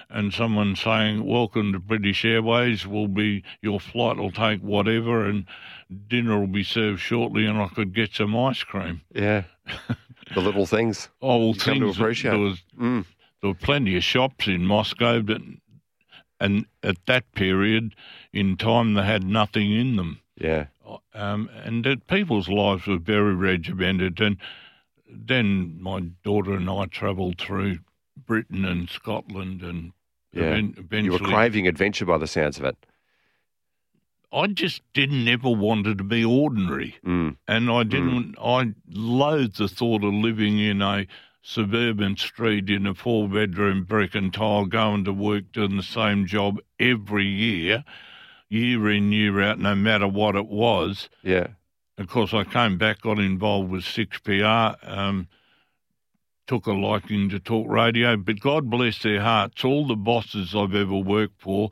and someone saying, Welcome to British Airways, will be your flight will take whatever and dinner will be served shortly and I could get some ice cream. Yeah, the little things. Oh, well, You come to appreciate. There was, Mm. there were plenty of shops in Moscow, but and at that period in time they had nothing in them. Yeah, Um, and that people's lives were very regimented. And then my daughter and I travelled through Britain and Scotland, and yeah. even- You were craving adventure by the sounds of it. I just didn't ever wanted to be ordinary. Mm. and I didn't. I loathed the thought of living in a suburban street in a four-bedroom brick and tile, going to work doing the same job every year, year in year out, no matter what it was. Yeah, Of course, I came back, got involved with Six PR. Um, Took a liking to talk radio, but God bless their hearts. All the bosses I've ever worked for,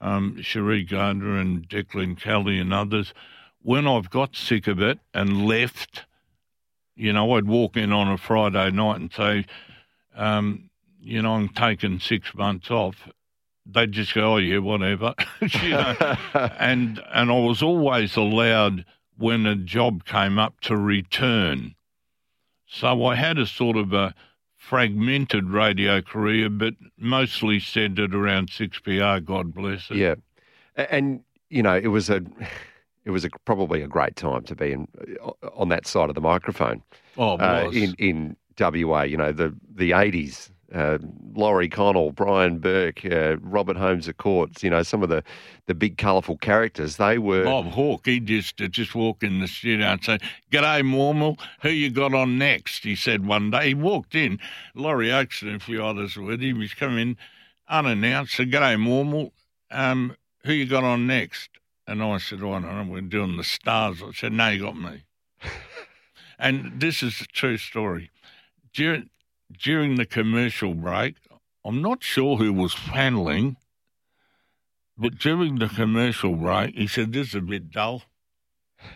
um, Cherie Gardner and Declan Kelly and others, when I've got sick of it and left, you know, I'd walk in on a Friday night and say, um, you know, I'm taking six months off. They'd just go, oh, yeah, whatever. you know? and, and I was always allowed, when a job came up, to return. So I had a sort of a fragmented radio career, but mostly centred around 6PR, God bless it. yeah, and you know it was a, it was a, probably a great time to be in on that side of the microphone. Oh, uh, in in WA. You know the the eighties. Uh, Laurie Connell, Brian Burke, uh, Robert Holmes à Court, you know, some of the, the big colourful characters, they were. Bob Hawke, he just uh, just walk in the studio and say, "G'day, Maumill. Who you got on next?" He said one day. He walked in. Laurie Oakes and a few others were with him. He's come in unannounced. Said, "G'day, Maumill. Um, who you got on next?" And I said, "Oh, I don't know. We're doing the stars." I said, "No, you got me." and this is a true story. During during the commercial break, I'm not sure who was paneling. But during the commercial break, he said, This is a bit dull.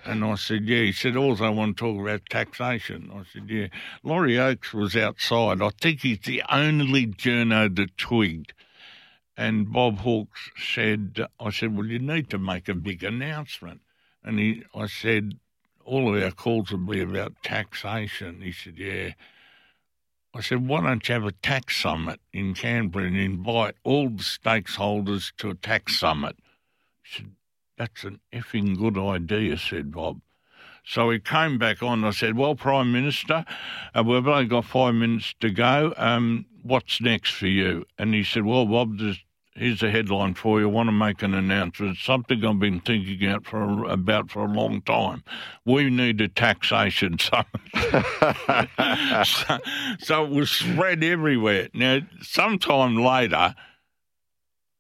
And I said, Yeah. He said, Also, I want to talk about taxation. I said, Yeah. Laurie Oakes was outside. I think he's the only journo that twigged. And Bob Hawkes said, I said, well, you need to make a big announcement. And he, I said, all of our calls will be about taxation. He said, yeah. I said, why don't you have a tax summit in Canberra and invite all the stakeholders to a tax summit? He said, that's an effing good idea, said Bob. So he came back on. I said, Well, Prime Minister, uh, we've only got five minutes to go. Um, what's next for you? And he said, Well, Bob, there's, here's a headline for you. I want to make an announcement. It's something I've been thinking out for about for a long time. We need a taxation summit. so, so it was spread everywhere. Now, sometime later,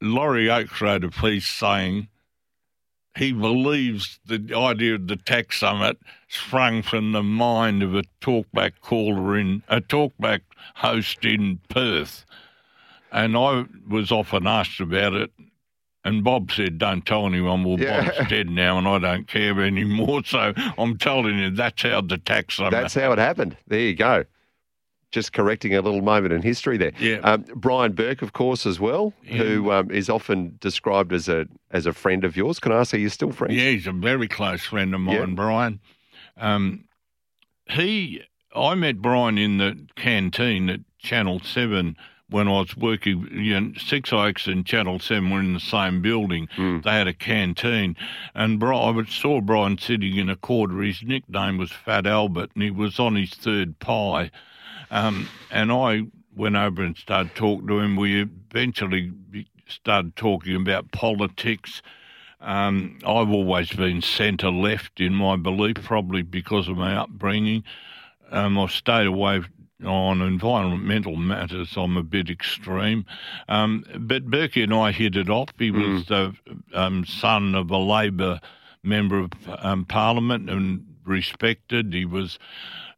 Laurie Oakes wrote a piece saying, he believes the idea of the tax summit sprung from the mind of a talkback caller in a talkback host in Perth. And I was often asked about it, and Bob said, "Don't tell anyone." Well, Yeah. Bob's dead now, and I don't care anymore. So I'm telling you, that's how the tax. That's how it happened. There you go. Just correcting a little moment in history there. Yeah. Um, Brian Burke, of course, as well, who um, is often described as a as a friend of yours. Can I ask, are you still friends? Yeah, he's a very close friend of mine, Yeah. Brian. Um, he, I met Brian in the canteen at Channel Seven when I was working. You know, Six Oaks and Channel Seven were in the same building. They had a canteen, and I saw Brian sitting in a corner. His nickname was Fat Albert, and he was on his third pie. Um, and I went over and started talking to him. We eventually started talking about politics. Um, I've always been centre left in my belief, probably because of my upbringing. Um, I've stayed away on environmental matters. I'm a bit extreme. Um, but Berkey and I hit it off. He was the um, son of a Labor member of um, Parliament and respected. He was.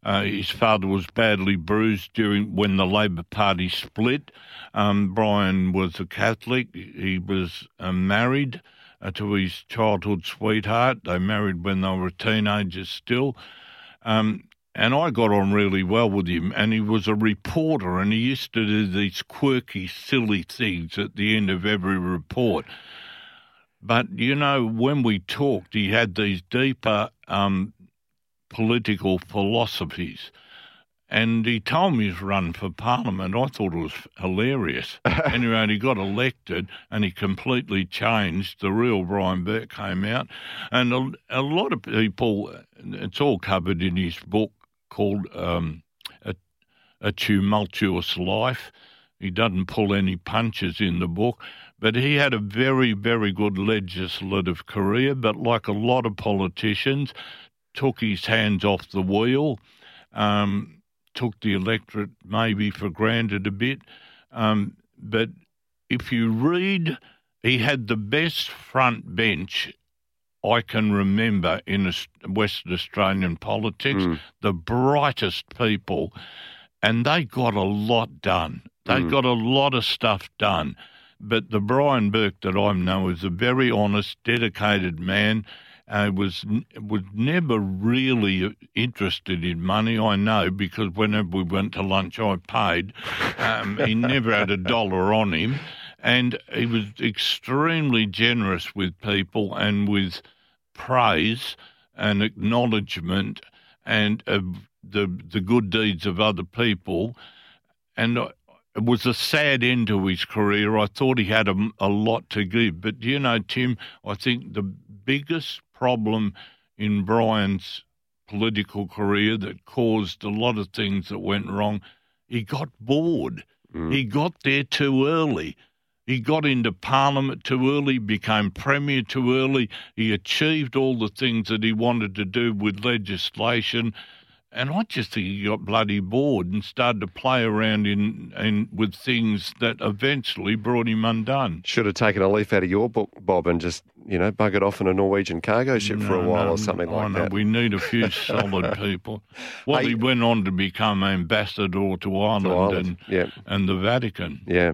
Uh, his father was badly bruised during when the Labor Party split. Um, Brian was a Catholic. He was um, married uh, to his childhood sweetheart. They married when they were teenagers still. Um, and I got on really well with him. And he was a reporter, and he used to do these quirky, silly things at the end of every report. But you know, when we talked, he had these deeper um, political philosophies. And he told me he's run for parliament. I thought it was hilarious. anyway, he got elected and he completely changed. The real Brian Burke came out. And a, a lot of people, it's all covered in his book called um, a, a Tumultuous Life. He doesn't pull any punches in the book. But he had a very, very good legislative career, but like a lot of politicians, took his hands off the wheel, um, took the electorate maybe for granted a bit. Um, but if you read, he had the best front bench I can remember in Western Australian politics, the brightest people, and they got a lot done. They got a lot of stuff done. But the Brian Burke that I know is a very honest, dedicated man. Uh, was was never really interested in money. I know because whenever we went to lunch, I paid. Um, he never had a dollar on him, and he was extremely generous with people and with praise and acknowledgement and of the the good deeds of other people. And I- it was a sad end to his career. I thought he had a, a lot to give. But do you know, Tim, I think the biggest problem in Brian's political career that caused a lot of things that went wrong, he got bored. Mm. He got there too early. He got into Parliament too early, became Premier too early. He achieved all the things that he wanted to do with legislation. And I just think he got bloody bored and started to play around in, in with things that eventually brought him undone. Should have taken a leaf out of your book, Bob, and just, you know, buggered off in a Norwegian cargo ship for a while no, or something I like know, that. We need a few solid people. Well, Hey- he went on to become ambassador to Ireland, Ireland, and, yeah. and the Vatican. Yeah.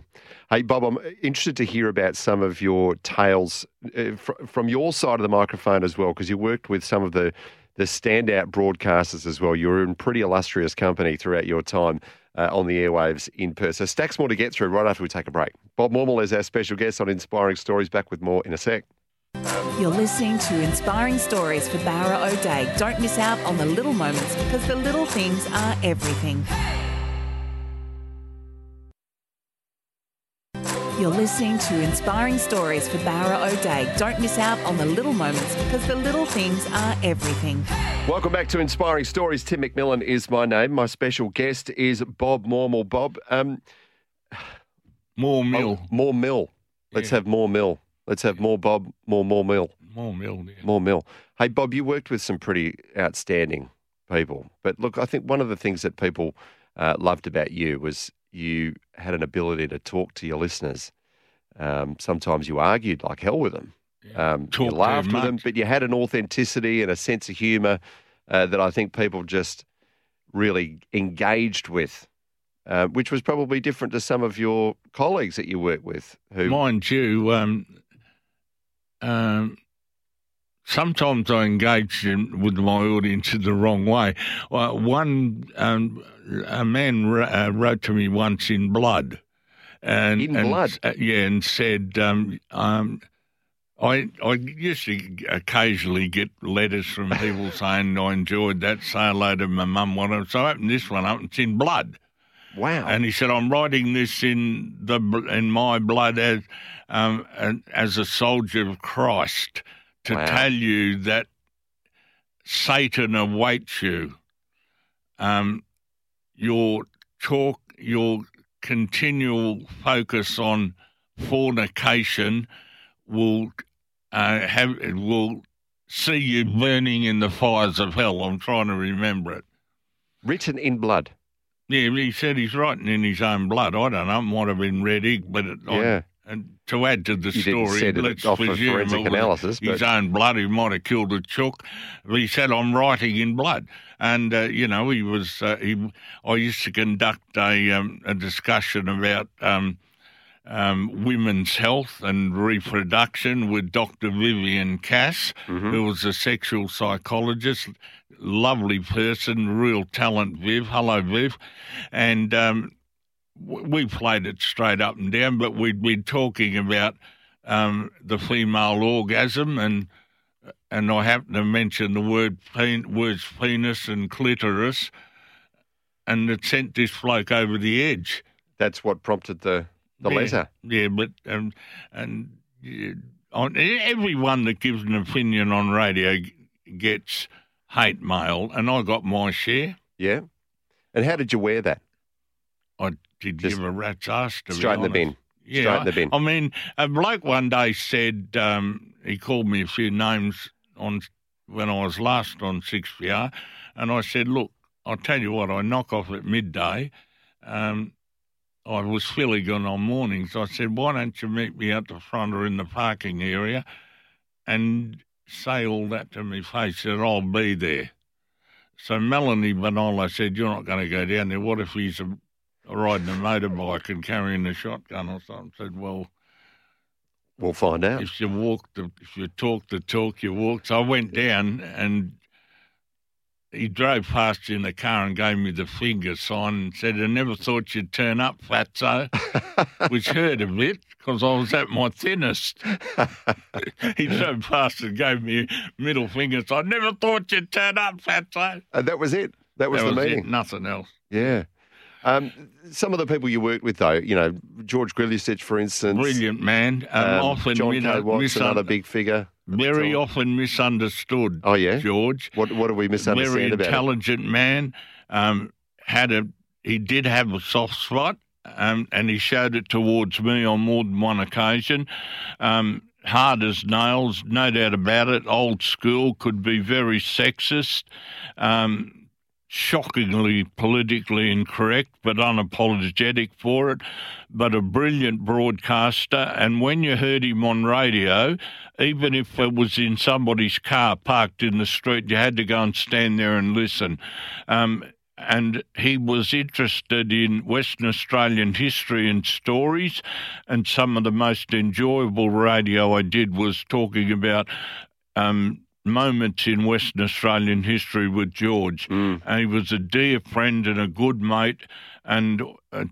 Hey, Bob, I'm interested to hear about some of your tales uh, fr- from your side of the microphone as well, because you worked with some of the, the standout broadcasters as well. You were in pretty illustrious company throughout your time uh, on the airwaves in Perth. So stacks more to get through right after we take a break. Bob Maumill is our special guest on Inspiring Stories. Back with more in a sec. You're listening to Inspiring Stories for Bowra O'Dea. Don't miss out on the little moments because the little things are everything. You're listening to Inspiring Stories for Bowra O'Dea. Don't miss out on the little moments because the little things are everything. Welcome back to Inspiring Stories. Tim McMillan is my name. My special guest is Bob Maumill. Bob, um, More mill. oh, more mill. Let's have more mill. Let's have more Bob, more more mill, More mill. Yeah. more mill. Hey, Bob, you worked with some pretty outstanding people. But look, I think one of the things that people uh, loved about you was you had an ability to talk to your listeners. Um, sometimes you argued like hell with them. Um, you laughed with them, but you had an authenticity and a sense of humour uh, that I think people just really engaged with, uh, which was probably different to some of your colleagues that you work with. Who, Mind you, um, um, sometimes I engage in, with my audience in the wrong way. Well, one, um, a man uh, wrote to me once in blood. And, In and- blood? uh, yeah, and said, um, um, I I used to occasionally get letters from people saying I enjoyed that. Say hello to my mum. Whatever. So I opened this one up. and It's in blood. wow, And he said, "I'm writing this in the in my blood as um, as a soldier of Christ to Wow. tell you that Satan awaits you. Um, your talk, your continual focus on fornication will uh, have will see you burning in the fires of hell. I'm trying to remember it." written in blood. Yeah, he said he's writing in his own blood. I don't know. It might have been red ink, but it, I- Yeah. And to add to the You story, let's presume forensic it analysis, His but- own blood. He might have killed a chook. He said, "I'm writing in blood," and uh, you know, he was. Uh, he. I used to conduct a um, a discussion about. Um, um, women's health and reproduction with Dr. Vivienne Cass, who was a sexual psychologist, lovely person, real talent, Viv. Hello, Viv. And um, we played it straight up and down, but we'd been talking about um, the female orgasm and and I happened to mention the word pen, words penis and clitoris, and it sent this bloke over the edge. That's what prompted the the Yeah, letter. Yeah, but um, and yeah, on everyone that gives an opinion on radio g- gets hate mail, and I got my share. Yeah. And how did you wear that? I did Just give a rat's ass to be straight in the bin. Yeah, Straight in the bin. I, I mean, a bloke one day said um, he called me a few names on when I was last on six PR, and I said, "Look, I'll tell you what. I knock off at midday. Um, I was filligan on mornings. I said, why don't you meet me at the front or in the parking area, and say all that to me face that I'll be there." So Melanie Benola said, "You're not going to go down there. What if he's a, riding a motorbike and carrying a shotgun or something?" Said, "Well." We'll find out. If you walk the, if you talk the talk, you walk. So I went down and he drove past in the car and gave me the finger sign and said, "I never thought you'd turn up, fatso," which hurt a bit because I was at my thinnest. he drove past and gave me a middle finger. I never thought you'd turn up, fatso. And that was it. That was that the was meeting. it, nothing else. Yeah. Um, some of the people you worked with, though, you know, George Grljusich, for instance. Brilliant man. Um, Um, often John you know. Watts, misun- another big figure. very often misunderstood. Oh, yeah? George. What What do we misunderstand very about him? intelligent man. Um, had a he did have a soft spot, um, and he showed it towards me on more than one occasion. Um, hard as nails, no doubt about it. Old school could be very sexist. Um, shockingly politically incorrect, but unapologetic for it, but a brilliant broadcaster. And when you heard him on radio, even if it was in somebody's car parked in the street, you had to go and stand there and listen. Um, and he was interested in Western Australian history and stories. And some of the most enjoyable radio I did was talking about um, moments in Western Australian history with George. Mm. He was a dear friend and a good mate. And uh,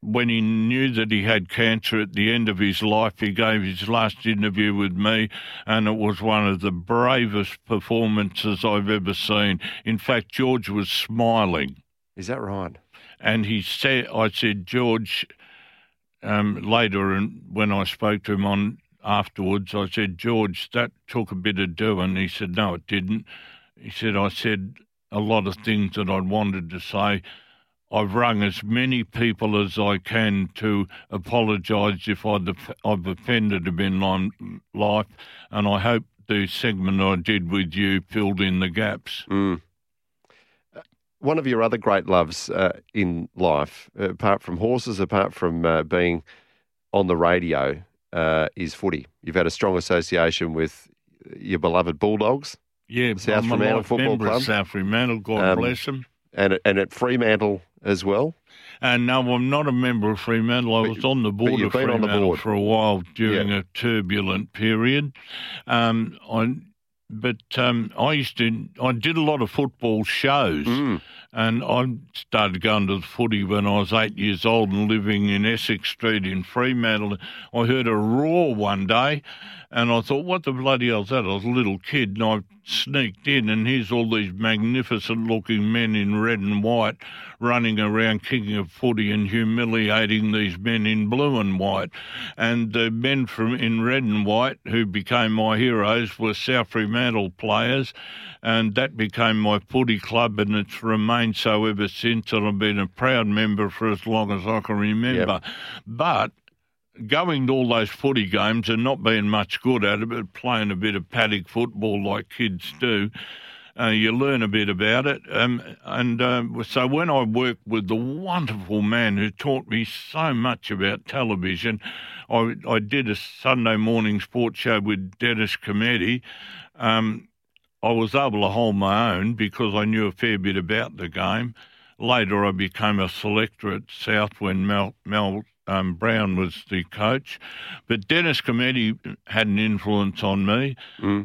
when he knew that he had cancer at the end of his life, he gave his last interview with me, and it was one of the bravest performances I've ever seen. In fact, George was smiling. Is that right? And he said, I said, George, um, later, and when I spoke to him on afterwards, I said, George, that took a bit of doing. He said, No, it didn't. He said, I said a lot of things that I'd wanted to say. I've rung as many people as I can to apologise if I'd, I've offended them in life, and I hope the segment I did with you filled in the gaps. Mm. One of your other great loves uh, in life, apart from horses, apart from uh, being on the radio, uh, is footy. You've had a strong association with your beloved Bulldogs. Yeah, South I'm Fremantle Football Club. South Fremantle, God Um, bless them. and and at Fremantle as well. And no, I'm not a member of Fremantle. I But- was on the board of been on the Fremantle board. for a while during a turbulent period. Um, I, but um, I used to, I did a lot of football shows, Mm. And I started going to the footy when I was eight years old and living in Essex Street in Fremantle. I heard a roar one day, and I thought, what the bloody hell's that? I was a little kid, and I sneaked in, and here's all these magnificent looking men in red and white running around kicking a footy and humiliating these men in blue and white. And the men from in red and white who became my heroes were South Fremantle players, and that became my footy club, and it's remained so ever since. And I've been a proud member for as long as I can remember. But going to all those footy games and not being much good at it, but playing a bit of paddock football like kids do, uh, you learn a bit about it. Um, and um, so when I worked with the wonderful man who taught me so much about television, I, I did a Sunday morning sports show with Dennis Cometti. Um, I was able to hold my own because I knew a fair bit about the game. Later, I became a selector at South when Mel, Mel um, Brown was the coach. But Dennis Cometti had an influence on me.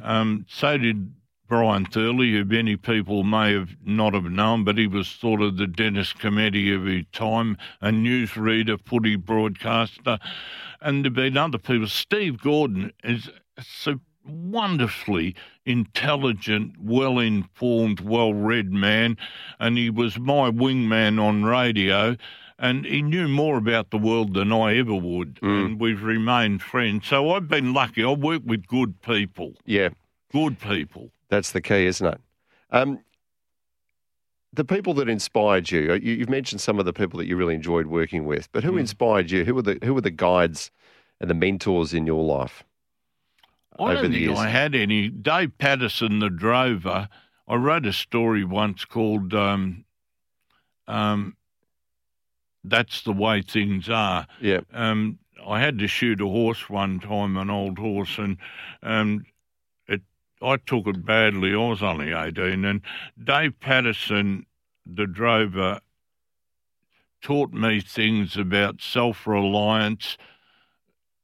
Um, so did Brian Thurley, who many people may have not have known, but he was sort of the Dennis Cometti of his time, a newsreader, footy broadcaster. And there have been other people. Steve Gordon is so wonderfully intelligent, well informed, well read man, and he was my wingman on radio. And he knew more about the world than I ever would, and we've remained friends. So I've been lucky. I work with good people, Yeah, good people. that's the key, isn't it? Um, the people that inspired you, uh, you, you've mentioned some of the people that you really enjoyed working with, but who inspired you? Who were the who were the guides and the mentors in your life? I don't think years? I had any. Dave Patterson, the drover, I wrote a story once called um, um, That's the Way Things Are. Yeah, Um, I had to shoot a horse one time, an old horse, and um, it. I took it badly. I was only eighteen, and Dave Patterson, the drover, taught me things about self-reliance,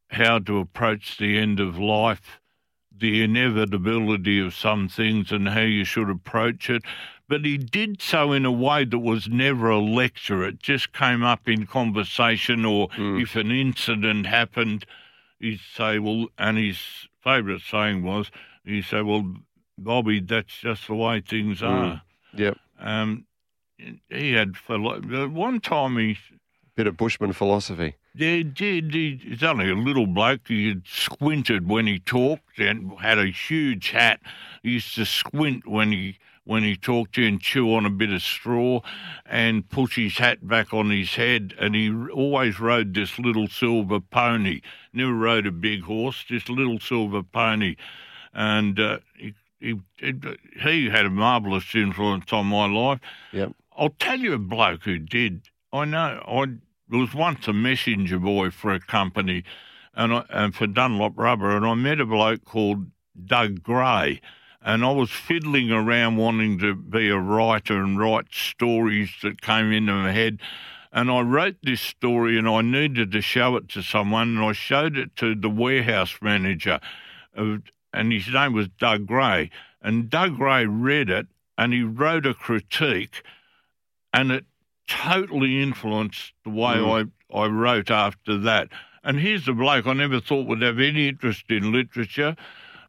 how to approach the end of life, the inevitability of some things, and how you should approach it. But he did so in a way that was never a lecture. It just came up in conversation, or hmm. if an incident happened, he'd say, Well, and his favourite saying was, he'd say, Well, Bobby, that's just the way things hmm. are. Yep. Um, he had, philo- uh, one time he Bit of Bushman philosophy. He did. He, he's only a little bloke. He had squinted when he talked and had a huge hat. He used to squint when he when he talked to you and chew on a bit of straw and push his hat back on his head. And he always rode this little silver pony. Never rode a big horse, just a little silver pony. And uh, he, he, he had a marvellous influence on my life. Yep. I'll tell you a bloke who did. I know. I was once a messenger boy for a company, and I, and for Dunlop Rubber, and I met a bloke called Doug Gray, and I was fiddling around wanting to be a writer and write stories that came into my head. And I wrote this story, and I needed to show it to someone, and I showed it to the warehouse manager of and his name was Doug Gray. And Doug Gray read it and he wrote a critique, and it totally influenced the way Mm. I, I wrote after that. And here's a bloke I never thought would have any interest in literature.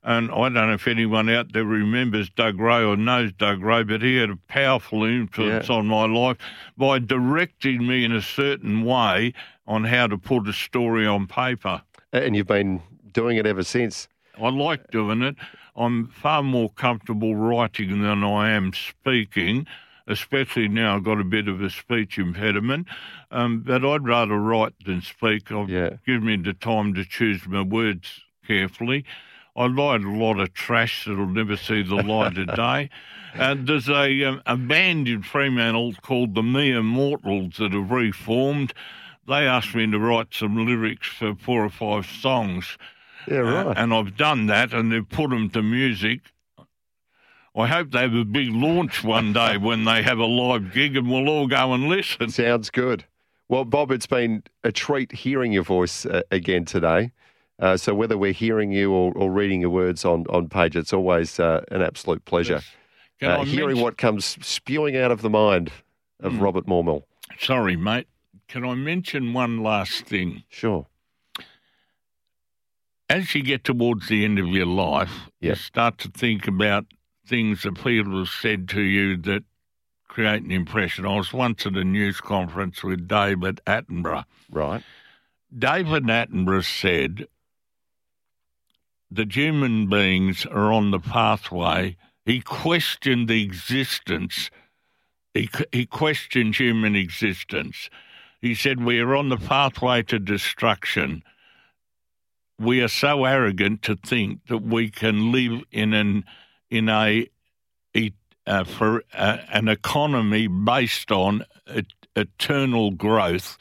And I don't know if anyone out there remembers Doug Gray or knows Doug Gray, but he had a powerful influence Yeah. on my life by directing me in a certain way on how to put a story on paper. And you've been doing it ever since. I like doing it. I'm far more comfortable writing than I am speaking, especially now I've got a bit of a speech impediment. Um, but I'd rather write than speak. I've Yeah. given me the time to choose my words carefully. I write a lot of trash that'll never see the light of day. And there's a, um, a band in Fremantle called the Mere Mortals that have reformed. They asked me to write some lyrics for four or five songs. Yeah, Uh, and I've done that, and they've put them to music. I hope they have a big launch one day when they have a live gig, and we'll all go and listen. Sounds good. Well, Bob, it's been a treat hearing your voice uh, again today. Uh, so whether we're hearing you or, or reading your words on, on page, it's always uh, an absolute pleasure. Can Uh, I hearing mention- what comes spewing out of the mind of Hmm. Robert Maumill. Sorry, mate. Can I mention one last thing? Sure. As you get towards the end of your life, you start to think about things that people have said to you that create an impression. I was once at a news conference with David Attenborough. Right. David Attenborough said that human beings are on the pathway. He questioned the existence. He, he questioned human existence. He said we are on the pathway to destruction. We are so arrogant to think that we can live in an in a, uh, for an economy based on et- eternal growth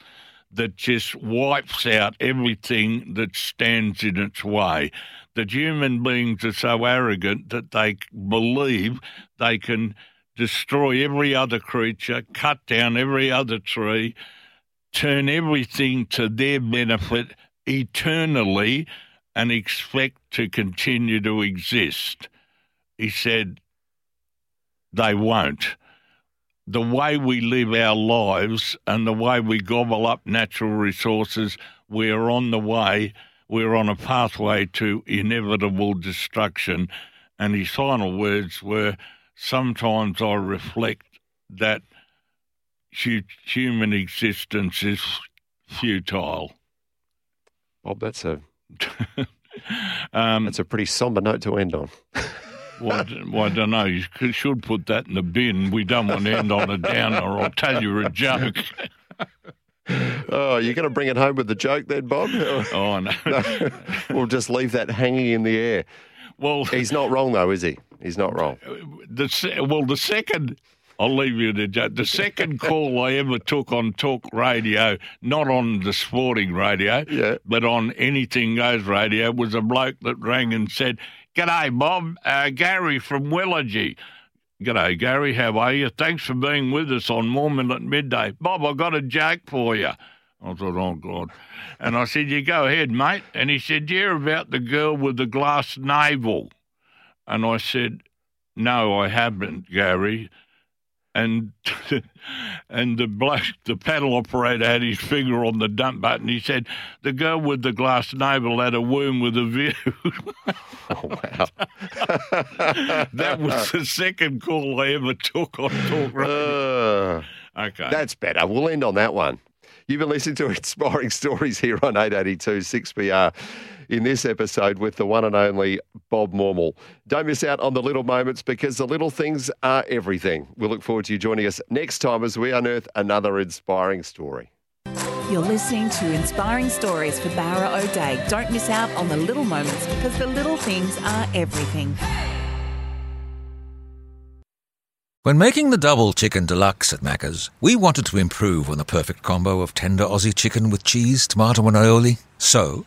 that just wipes out everything that stands in its way. That human beings are so arrogant that they believe they can destroy every other creature, cut down every other tree, turn everything to their benefit eternally, and expect to continue to exist. He said, they won't the way we live our lives and the way we gobble up natural resources, we're on the way, we're on a pathway to inevitable destruction. And his final words were sometimes I reflect that human existence is futile. Bob, that's a Um, that's a pretty somber note to end on. well, well, I don't know. You should put that in the bin. We don't want to end on a downer. I'll tell you a joke. Oh, you're going to bring it home with the joke then, Bob? Oh, no. we'll just leave that hanging in the air. Well, He's not wrong, though, is he? He's not wrong. the well, the second I'll leave you to judge. The second call I ever took on talk radio, not on the sporting radio, Yeah. but on anything goes radio, was a bloke that rang and said, "G'day, Bob, uh, Gary from Willagee." G'day, Gary. How are you? Thanks for being with us on Maumill at midday. Bob, I got a joke for you. I thought, oh God. And I said, you go ahead, mate. And he said, you hear about the girl with the glass navel? And I said, no, I haven't, Gary. And and the bloke, the panel operator had his finger on the dump button. He said, the girl with the glass navel had a womb with a view. Oh, wow. that was the second call I ever took on talk radio. Uh, Okay. that's better. We'll end on that one. You've been listening to Inspiring Stories here on 882 6PR in this episode with the one and only Bob Maumill. Don't miss out on the little moments because the little things are everything. We look forward to you joining us next time as we unearth another inspiring story. You're listening to Inspiring Stories for Bowra O'Dea. Don't miss out on the little moments because the little things are everything. When making the double chicken deluxe at Macca's, we wanted to improve on the perfect combo of tender Aussie chicken with cheese, tomato, and aioli. So,